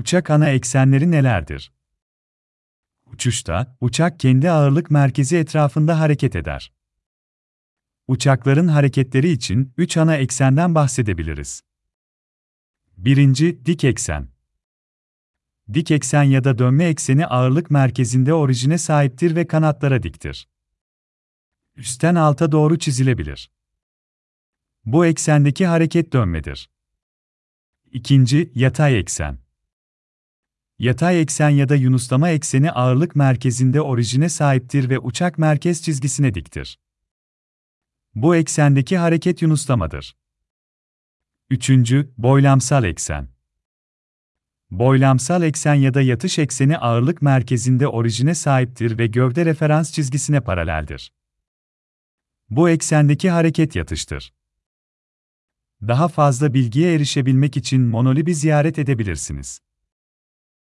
Uçak ana eksenleri nelerdir? Uçuşta, uçak kendi ağırlık merkezi etrafında hareket eder. Uçakların hareketleri için üç ana eksenden bahsedebiliriz. Birinci, dik eksen. Dik eksen ya da dönme ekseni ağırlık merkezinde orijine sahiptir ve kanatlara diktir. Üstten alta doğru çizilebilir. Bu eksendeki hareket dönmedir. İkinci, yatay eksen. Yatay eksen ya da yunuslama ekseni ağırlık merkezinde orijine sahiptir ve uçak merkez çizgisine diktir. Bu eksendeki hareket yunuslamadır. Üçüncü, boylamsal eksen. Boylamsal eksen ya da yatış ekseni ağırlık merkezinde orijine sahiptir ve gövde referans çizgisine paraleldir. Bu eksendeki hareket yatıştır. Daha fazla bilgiye erişebilmek için Monolib'i ziyaret edebilirsiniz.